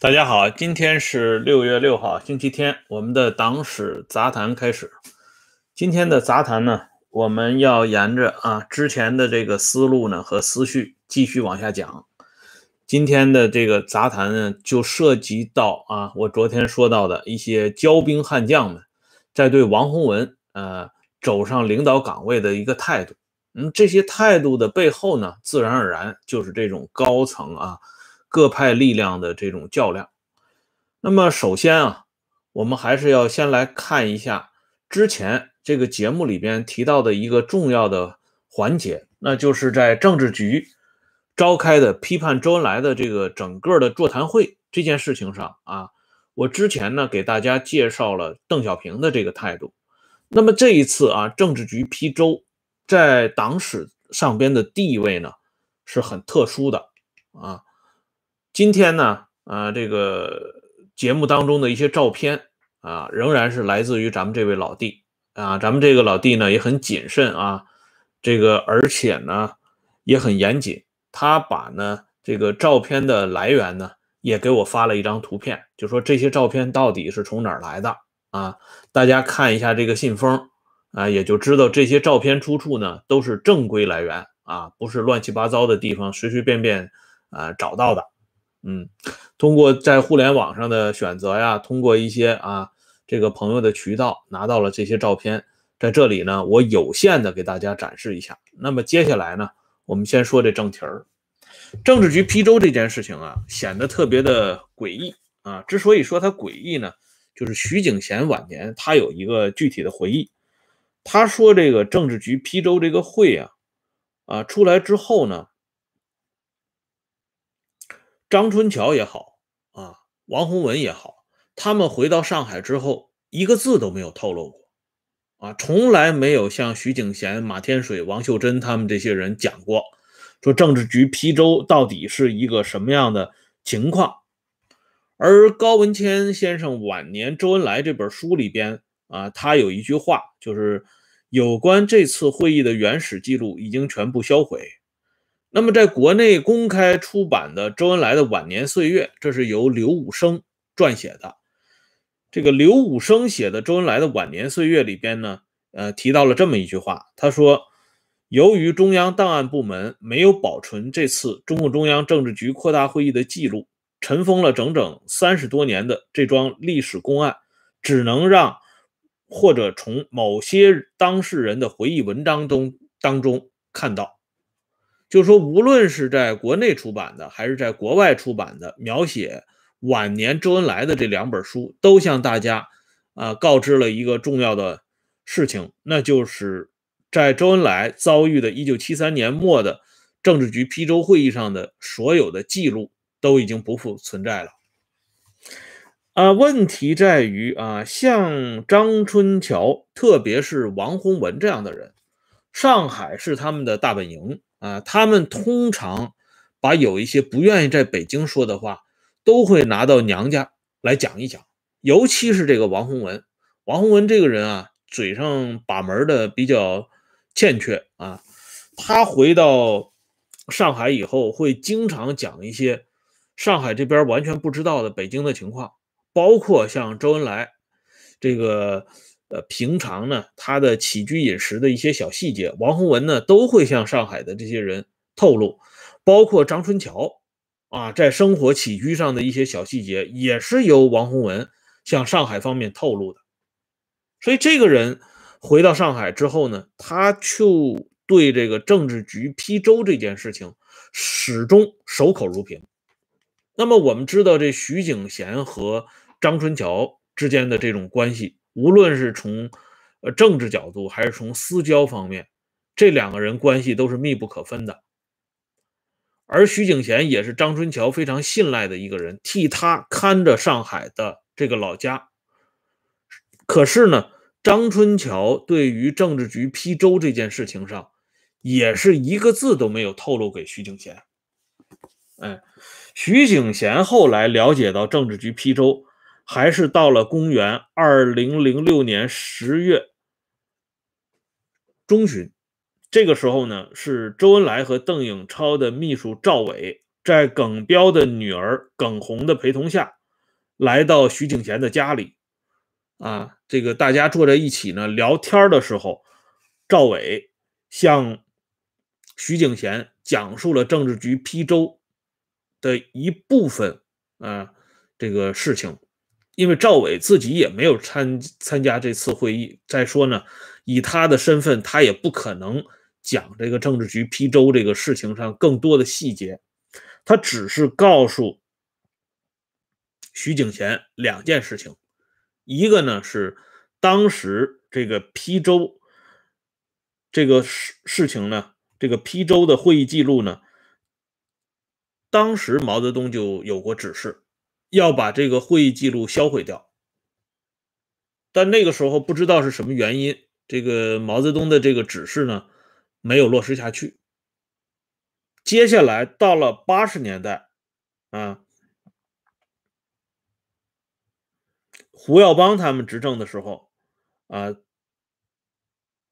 大家好，今天是六月六号，星期天，我们的党史杂谈开始。今天的杂谈呢，我们要沿着啊之前的这个思路呢和思绪继续往下讲。今天的这个杂谈呢，就涉及到啊我昨天说到的一些骄兵悍将们在对王洪文呃走上领导岗位的一个态度。嗯，这些态度的背后呢，自然而然就是这种高层啊。各派力量的这种较量。那么，首先啊，我们还是要先来看一下之前这个节目里边提到的一个重要的环节，那就是在政治局召开的批判周恩来的这个整个的座谈会这件事情上啊。我之前呢给大家介绍了邓小平的这个态度。那么这一次啊，政治局批周在党史上边的地位呢是很特殊的啊。今天呢，啊，这个节目当中的一些照片啊，仍然是来自于咱们这位老弟啊，咱们这个老弟呢也很谨慎啊，这个而且呢也很严谨，他把呢这个照片的来源呢也给我发了一张图片，就说这些照片到底是从哪儿来的啊？大家看一下这个信封啊，也就知道这些照片出处呢都是正规来源啊，不是乱七八糟的地方随随便便啊找到的。嗯，通过在互联网上的选择呀，通过一些啊这个朋友的渠道拿到了这些照片，在这里呢，我有限的给大家展示一下。那么接下来呢，我们先说这正题儿，政治局批周这件事情啊，显得特别的诡异啊。之所以说它诡异呢，就是徐景贤晚年他有一个具体的回忆，他说这个政治局批周这个会啊啊出来之后呢。张春桥也好啊，王洪文也好，他们回到上海之后，一个字都没有透露过，啊，从来没有向徐景贤、马天水、王秀珍他们这些人讲过，说政治局批周到底是一个什么样的情况。而高文谦先生晚年周恩来这本书里边啊，他有一句话，就是有关这次会议的原始记录已经全部销毁。那么，在国内公开出版的周恩来的晚年岁月，这是由刘武生撰写的。这个刘武生写的周恩来的晚年岁月里边呢，呃，提到了这么一句话，他说：“由于中央档案部门没有保存这次中共中央政治局扩大会议的记录，尘封了整整三十多年的这桩历史公案，只能让或者从某些当事人的回忆文章中当中看到。”就说，无论是在国内出版的，还是在国外出版的，描写晚年周恩来的这两本书，都向大家啊告知了一个重要的事情，那就是在周恩来遭遇的1973年末的政治局批周会议上的所有的记录都已经不复存在了。啊，问题在于啊，像张春桥，特别是王洪文这样的人，上海是他们的大本营。啊，他们通常把有一些不愿意在北京说的话，都会拿到娘家来讲一讲。尤其是这个王洪文，王洪文这个人啊，嘴上把门的比较欠缺啊。他回到上海以后，会经常讲一些上海这边完全不知道的北京的情况，包括像周恩来这个。呃，平常呢，他的起居饮食的一些小细节，王洪文呢都会向上海的这些人透露，包括张春桥啊，在生活起居上的一些小细节，也是由王洪文向上海方面透露的。所以这个人回到上海之后呢，他就对这个政治局批周这件事情始终守口如瓶。那么我们知道，这徐景贤和张春桥之间的这种关系。无论是从呃政治角度，还是从私交方面，这两个人关系都是密不可分的。而徐景贤也是张春桥非常信赖的一个人，替他看着上海的这个老家。可是呢，张春桥对于政治局批周这件事情上，也是一个字都没有透露给徐景贤。哎，徐景贤后来了解到政治局批周。还是到了公元二零零六年十月中旬，这个时候呢，是周恩来和邓颖超的秘书赵伟在耿彪的女儿耿红的陪同下，来到徐景贤的家里。啊，这个大家坐在一起呢聊天的时候，赵伟向徐景贤讲述了政治局批州的一部分啊这个事情。因为赵伟自己也没有参参加这次会议，再说呢，以他的身份，他也不可能讲这个政治局批州这个事情上更多的细节，他只是告诉徐景贤两件事情，一个呢是当时这个批州这个事事情呢，这个批州的会议记录呢，当时毛泽东就有过指示。要把这个会议记录销毁掉，但那个时候不知道是什么原因，这个毛泽东的这个指示呢没有落实下去。接下来到了八十年代，啊，胡耀邦他们执政的时候，啊，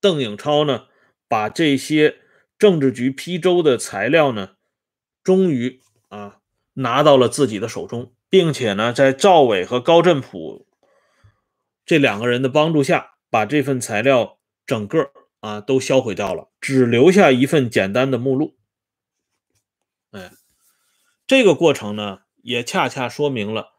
邓颖超呢把这些政治局批周的材料呢，终于啊拿到了自己的手中。并且呢，在赵伟和高振普这两个人的帮助下，把这份材料整个啊都销毁掉了，只留下一份简单的目录。哎，这个过程呢，也恰恰说明了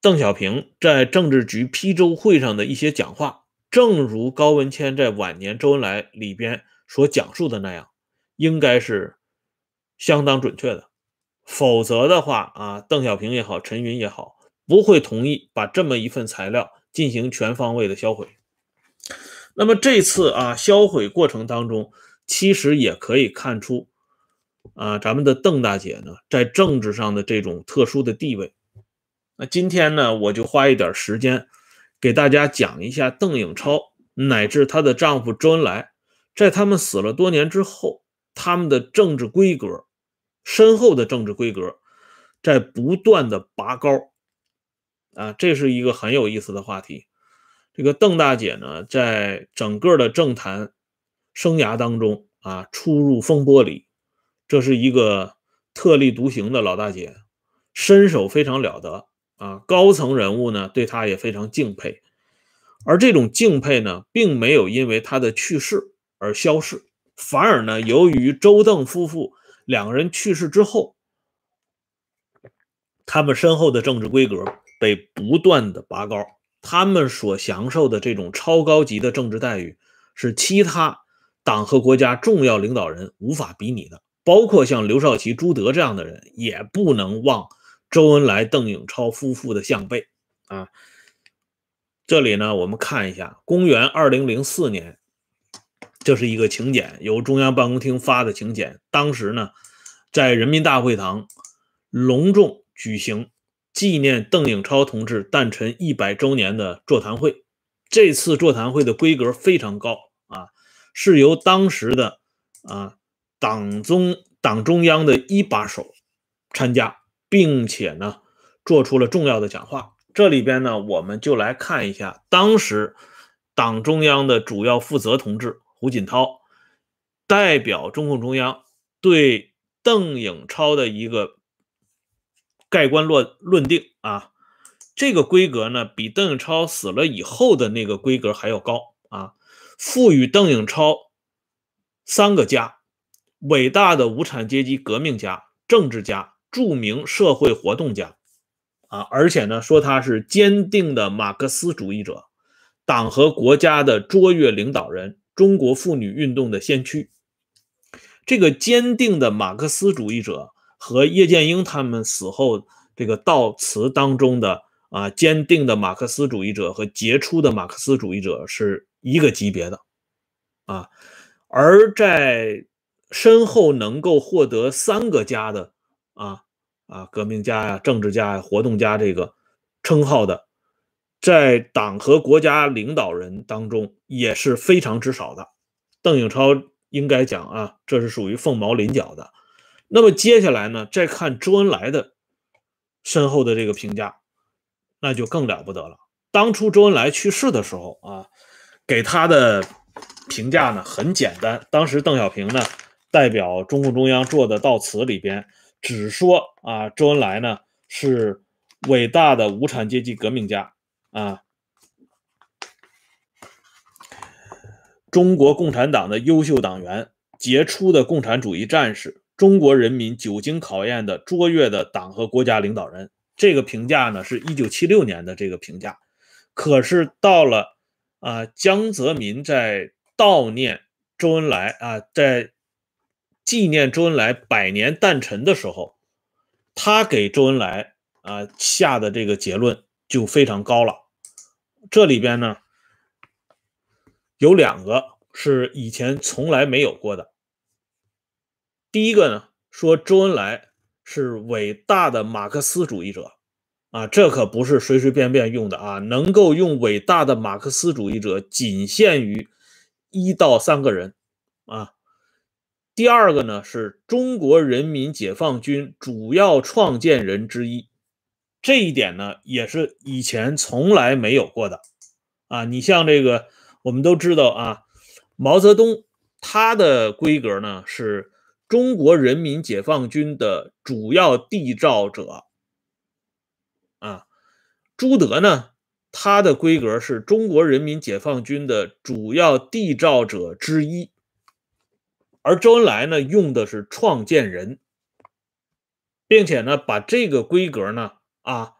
邓小平在政治局批州会上的一些讲话，正如高文谦在晚年周恩来里边所讲述的那样，应该是相当准确的。否则的话啊，邓小平也好，陈云也好，不会同意把这么一份材料进行全方位的销毁。那么这次啊，销毁过程当中，其实也可以看出啊，咱们的邓大姐呢，在政治上的这种特殊的地位。那今天呢，我就花一点时间给大家讲一下邓颖超乃至她的丈夫周恩来，在他们死了多年之后，他们的政治规格。深厚的政治规格在不断的拔高，啊，这是一个很有意思的话题。这个邓大姐呢，在整个的政坛生涯当中啊，出入风波里，这是一个特立独行的老大姐，身手非常了得啊。高层人物呢，对她也非常敬佩，而这种敬佩呢，并没有因为她的去世而消逝，反而呢，由于周邓夫妇。两个人去世之后，他们身后的政治规格被不断的拔高，他们所享受的这种超高级的政治待遇，是其他党和国家重要领导人无法比拟的。包括像刘少奇、朱德这样的人，也不能忘周恩来、邓颖超夫妇的项背啊。这里呢，我们看一下，公元二零零四年。这是一个请柬，由中央办公厅发的请柬。当时呢，在人民大会堂隆重举行纪念邓颖超同志诞辰一百周年的座谈会。这次座谈会的规格非常高啊，是由当时的啊党中党中央的一把手参加，并且呢做出了重要的讲话。这里边呢，我们就来看一下当时党中央的主要负责同志。胡锦涛代表中共中央对邓颖超的一个盖棺论论定啊，这个规格呢比邓颖超死了以后的那个规格还要高啊，赋予邓颖超三个家：伟大的无产阶级革命家、政治家、著名社会活动家啊，而且呢说他是坚定的马克思主义者，党和国家的卓越领导人。中国妇女运动的先驱，这个坚定的马克思主义者和叶剑英他们死后这个悼词当中的啊坚定的马克思主义者和杰出的马克思主义者是一个级别的啊，而在身后能够获得三个家的啊啊革命家呀、政治家呀、活动家这个称号的。在党和国家领导人当中也是非常之少的，邓颖超应该讲啊，这是属于凤毛麟角的。那么接下来呢，再看周恩来的身后的这个评价，那就更了不得了。当初周恩来去世的时候啊，给他的评价呢很简单。当时邓小平呢代表中共中央做的悼词里边，只说啊，周恩来呢是伟大的无产阶级革命家啊，中国共产党的优秀党员，杰出的共产主义战士，中国人民久经考验的卓越的党和国家领导人。这个评价呢，是一九七六年的这个评价。可是到了啊，江泽民在悼念周恩来啊，在纪念周恩来百年诞辰的时候，他给周恩来啊下的这个结论就非常高了。这里边呢有两个是以前从来没有过的。第一个呢，说周恩来是伟大的马克思主义者。啊，这可不是随随便便用的啊！能够用伟大的马克思主义者，仅限于一到三个人啊。第二个呢，是中国人民解放军主要创建人之一，这一点呢，也是以前从来没有过的啊。你像这个，我们都知道啊，毛泽东他的规格呢是中国人民解放军的主要缔造者。啊，朱德呢？他的规格是中国人民解放军的主要缔造者之一，而周恩来呢，用的是创建人，并且呢，把这个规格呢，啊，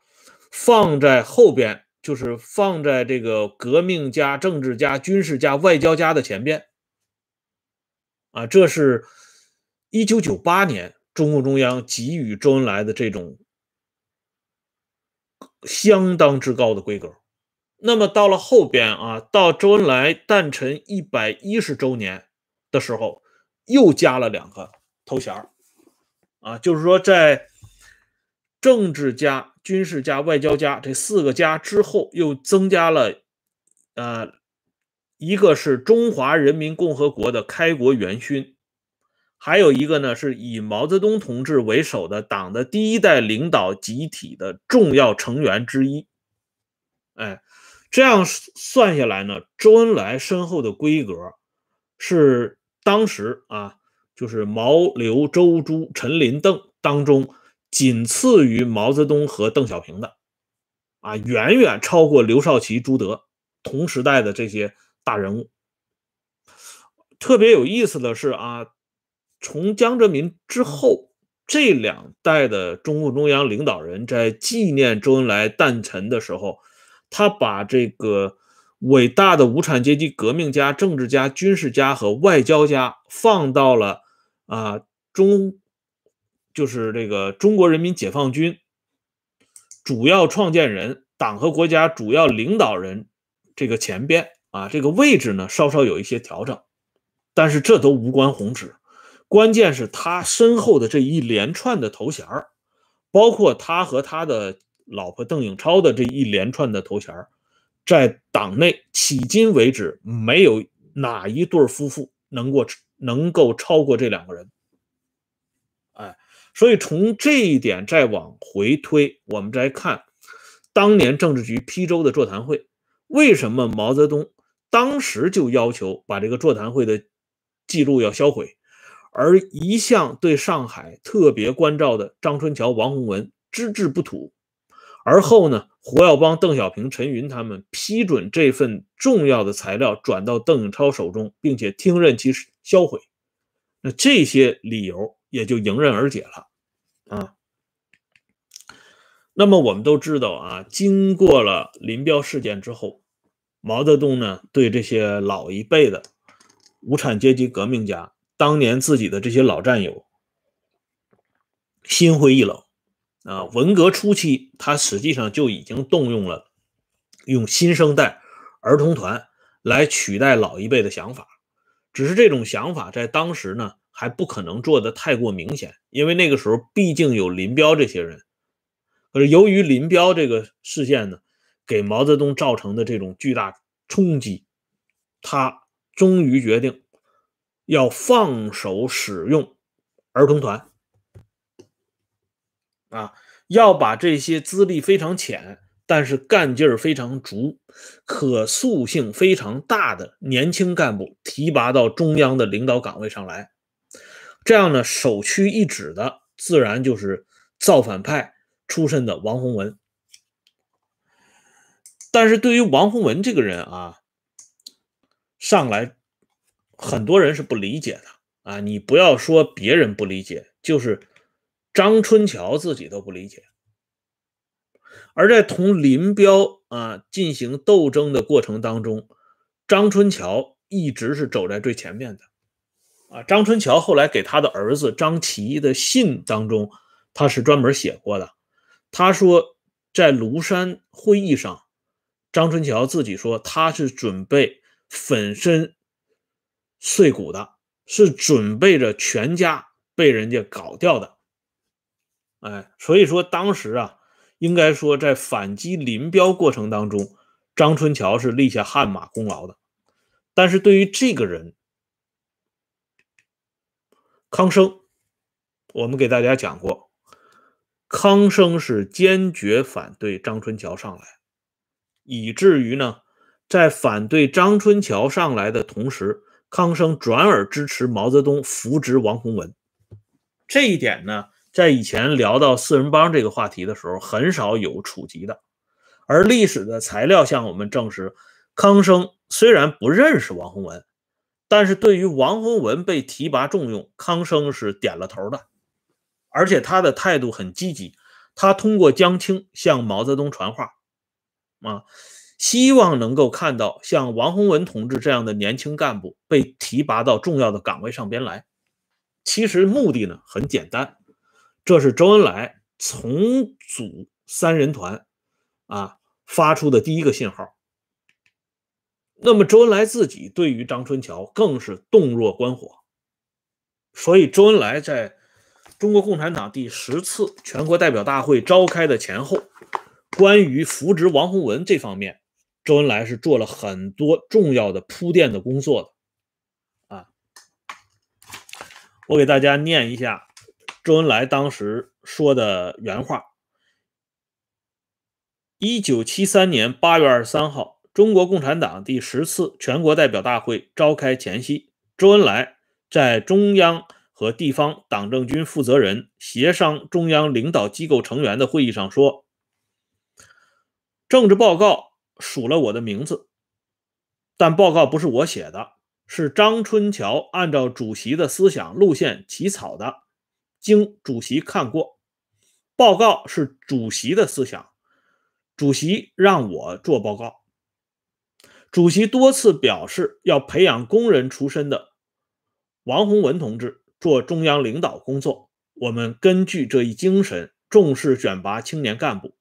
放在后边，就是放在这个革命家、政治家、军事家、外交家的前边。啊，这是一九九八年中共中央给予周恩来的这种。相当之高的规格，那么到了后边啊，到周恩来诞辰一百一十周年的时候，又加了两个头衔啊，就是说在政治家、军事家、外交家这四个家之后，又增加了呃，一个是中华人民共和国的开国元勋。还有一个呢，是以毛泽东同志为首的党的第一代领导集体的重要成员之一。哎，这样算下来呢，周恩来身后的规格是当时啊，就是毛、刘、周、朱、陈、林、邓当中仅次于毛泽东和邓小平的，啊，远远超过刘少奇、朱德同时代的这些大人物。特别有意思的是啊。从江泽民之后，这两代的中共中央领导人在纪念周恩来诞辰的时候，他把这个伟大的无产阶级革命家、政治家、军事家和外交家放到了啊中，就是这个中国人民解放军主要创建人、党和国家主要领导人这个前边啊，这个位置呢稍稍有一些调整，但是这都无关宏旨。关键是他身后的这一连串的头衔包括他和他的老婆邓颖超的这一连串的头衔在党内迄今为止没有哪一对夫妇能够能够超过这两个人。所以从这一点再往回推，我们再看当年政治局批州的座谈会，为什么毛泽东当时就要求把这个座谈会的记录要销毁？而一向对上海特别关照的张春桥、王洪文只字不吐，而后呢，胡耀邦、邓小平、陈云他们批准这份重要的材料转到邓颖超手中，并且听任其销毁，那这些理由也就迎刃而解了啊。那么我们都知道啊，经过了林彪事件之后，毛泽东呢对这些老一辈的无产阶级革命家。当年自己的这些老战友心灰意冷啊！文革初期，他实际上就已经动用了用新生代儿童团来取代老一辈的想法，只是这种想法在当时呢还不可能做的太过明显，因为那个时候毕竟有林彪这些人。可是由于林彪这个事件呢，给毛泽东造成的这种巨大冲击，他终于决定。要放手使用儿童团啊！要把这些资历非常浅，但是干劲儿非常足、可塑性非常大的年轻干部提拔到中央的领导岗位上来。这样呢，首屈一指的自然就是造反派出身的王洪文。但是对于王洪文这个人啊，上来很多人是不理解的啊。你不要说别人不理解，就是张春桥自己都不理解。而在同林彪啊进行斗争的过程当中，张春桥一直是走在最前面的啊。张春桥后来给他的儿子张琪的信当中，他是专门写过的。他说，在庐山会议上。张春桥自己说，他是准备粉身碎骨的，是准备着全家被人家搞掉的。哎，所以说当时啊，应该说在反击林彪过程当中，张春桥是立下汗马功劳的。但是对于这个人，康生，我们给大家讲过，康生是坚决反对张春桥上来。以至于呢，在反对张春桥上来的同时，康生转而支持毛泽东扶植王洪文。这一点呢，在以前聊到四人帮这个话题的时候，很少有触及的。而历史的材料向我们证实，康生虽然不认识王洪文，但是对于王洪文被提拔重用，康生是点了头的，而且他的态度很积极。他通过江青向毛泽东传话。啊，希望能够看到像王洪文同志这样的年轻干部被提拔到重要的岗位上边来。其实目的呢很简单，这是周恩来重组三人团啊发出的第一个信号。那么周恩来自己对于张春桥更是洞若观火，所以周恩来在中国共产党第十次全国代表大会召开的前后。关于扶植王洪文这方面，周恩来是做了很多重要的铺垫的工作的。啊，我给大家念一下周恩来当时说的原话：一九七三年八月二十三号，中国共产党第十次全国代表大会召开前夕，周恩来在中央和地方党政军负责人协商中央领导机构成员的会议上说。政治报告署了我的名字，但报告不是我写的，是张春桥按照主席的思想路线起草的，经主席看过，报告是主席的思想，主席让我做报告。主席多次表示要培养工人出身的王洪文同志做中央领导工作，我们根据这一精神，重视选拔青年干部。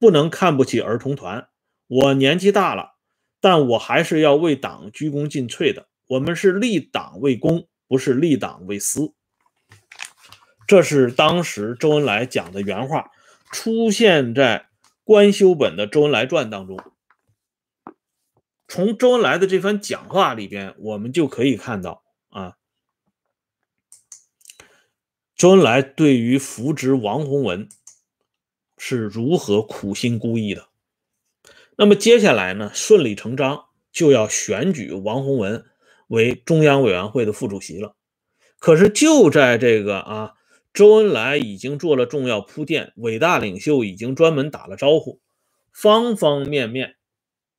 不能看不起儿童团。我年纪大了，但我还是要为党鞠躬尽瘁的。我们是立党为公，不是立党为私。这是当时周恩来讲的原话，出现在官修本的《周恩来传》当中。从周恩来的这番讲话里边，我们就可以看到啊，周恩来对于扶植王洪文。是如何苦心孤诣的？那么接下来呢？顺理成章就要选举王洪文为中央委员会的副主席了。可是就在这个啊，周恩来已经做了重要铺垫，伟大领袖已经专门打了招呼，方方面面，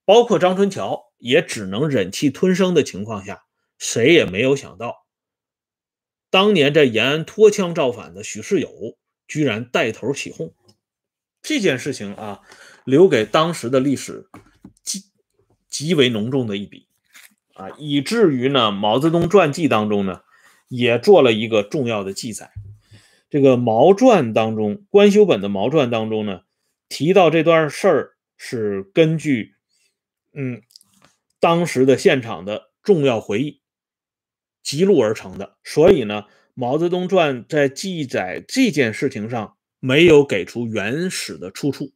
包括张春桥也只能忍气吞声的情况下，谁也没有想到，当年在延安脱枪造反的许世友居然带头起哄。这件事情啊，留给当时的历史极极为浓重的一笔啊，以至于呢，毛泽东传记当中呢，也做了一个重要的记载。这个毛传当中，官修本的毛传当中呢，提到这段事儿是根据嗯当时的现场的重要回忆记录而成的，所以呢，毛泽东传在记载这件事情上。没有给出原始的出处，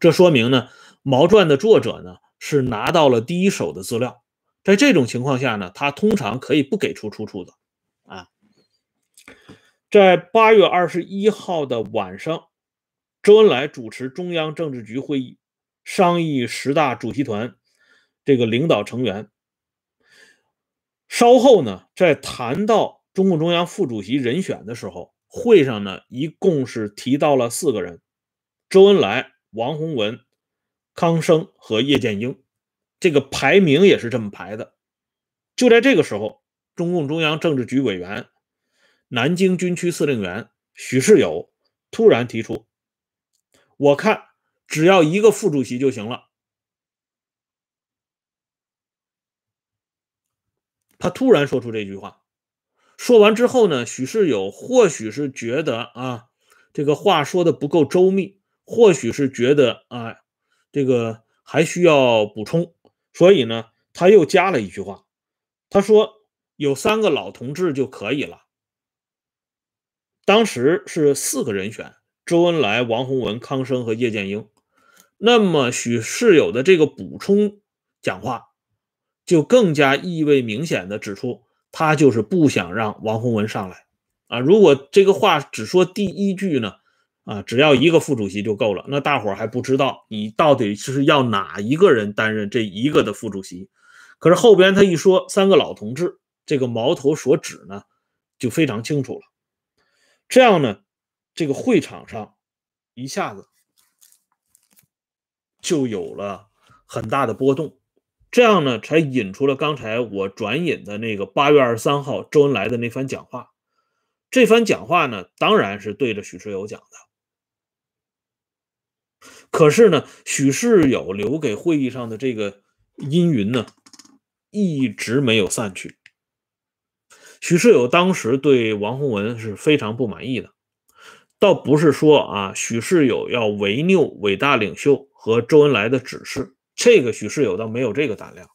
这说明呢，毛传的作者呢是拿到了第一手的资料。在这种情况下呢，他通常可以不给出出处的。啊，在八月二十一号的晚上，周恩来主持中央政治局会议，商议十大主席团这个领导成员。稍后呢，在谈到。中共中央副主席人选的时候，会上呢一共是提到了四个人：周恩来、王洪文、康生和叶剑英。这个排名也是这么排的。就在这个时候，中共中央政治局委员、南京军区司令员许世友突然提出：“我看只要一个副主席就行了。”他突然说出这句话。说完之后呢，许世友或许是觉得啊，这个话说的不够周密，或许是觉得啊，这个还需要补充，所以呢，他又加了一句话，他说有三个老同志就可以了。当时是四个人选：周恩来、王洪文、康生和叶剑英。那么许世友的这个补充讲话，就更加意味明显的指出。他就是不想让王洪文上来啊！如果这个话只说第一句呢，啊，只要一个副主席就够了，那大伙儿还不知道你到底是要哪一个人担任这一个的副主席。可是后边他一说三个老同志，这个矛头所指呢，就非常清楚了。这样呢，这个会场上一下子就有了很大的波动。这样呢，才引出了刚才我转引的那个八月二十三号周恩来的那番讲话。这番讲话呢，当然是对着许世友讲的。可是呢，许世友留给会议上的这个阴云呢，一直没有散去。许世友当时对王洪文是非常不满意的，倒不是说啊，许世友要违拗伟大领袖和周恩来的指示。这个许世友倒没有这个胆量，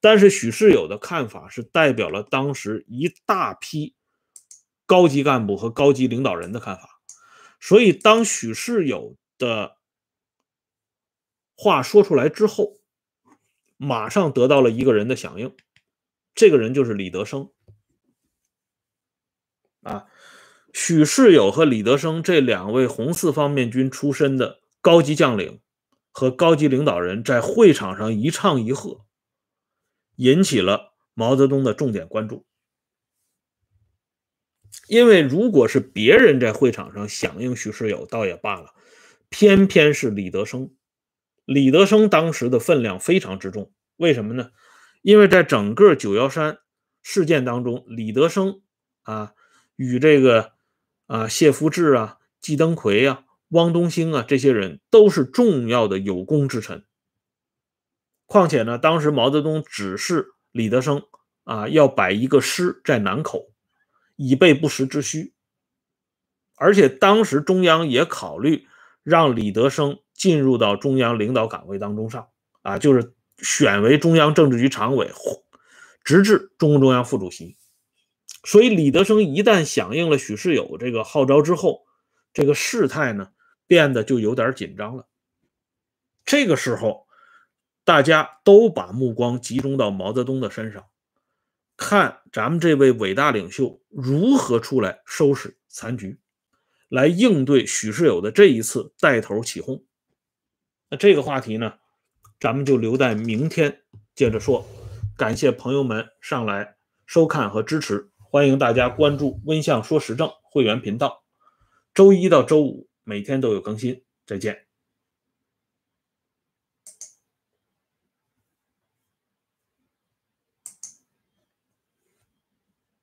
但是许世友的看法是代表了当时一大批高级干部和高级领导人的看法，所以当许世友的话说出来之后，马上得到了一个人的响应，这个人就是李德生。啊，许世友和李德生这两位红四方面军出身的高级将领。和高级领导人在会场上一唱一和，引起了毛泽东的重点关注。因为如果是别人在会场上响应许世友，倒也罢了，偏偏是李德生。李德生当时的分量非常之重，为什么呢？因为在整个九幺三事件当中，李德生啊，与这个啊谢福治啊、季登奎啊。汪东兴啊，这些人都是重要的有功之臣。况且呢，当时毛泽东指示李德生啊，要摆一个师在南口，以备不时之需。而且当时中央也考虑让李德生进入到中央领导岗位当中上啊，就是选为中央政治局常委，直至中共中央副主席。所以李德生一旦响应了许世友这个号召之后，这个事态呢？变得就有点紧张了。这个时候，大家都把目光集中到毛泽东的身上，看咱们这位伟大领袖如何出来收拾残局，来应对许世友的这一次带头起哄。那这个话题呢，咱们就留在明天接着说。感谢朋友们上来收看和支持，欢迎大家关注“温相说时政”会员频道，周一到周五。每天都有更新，再见。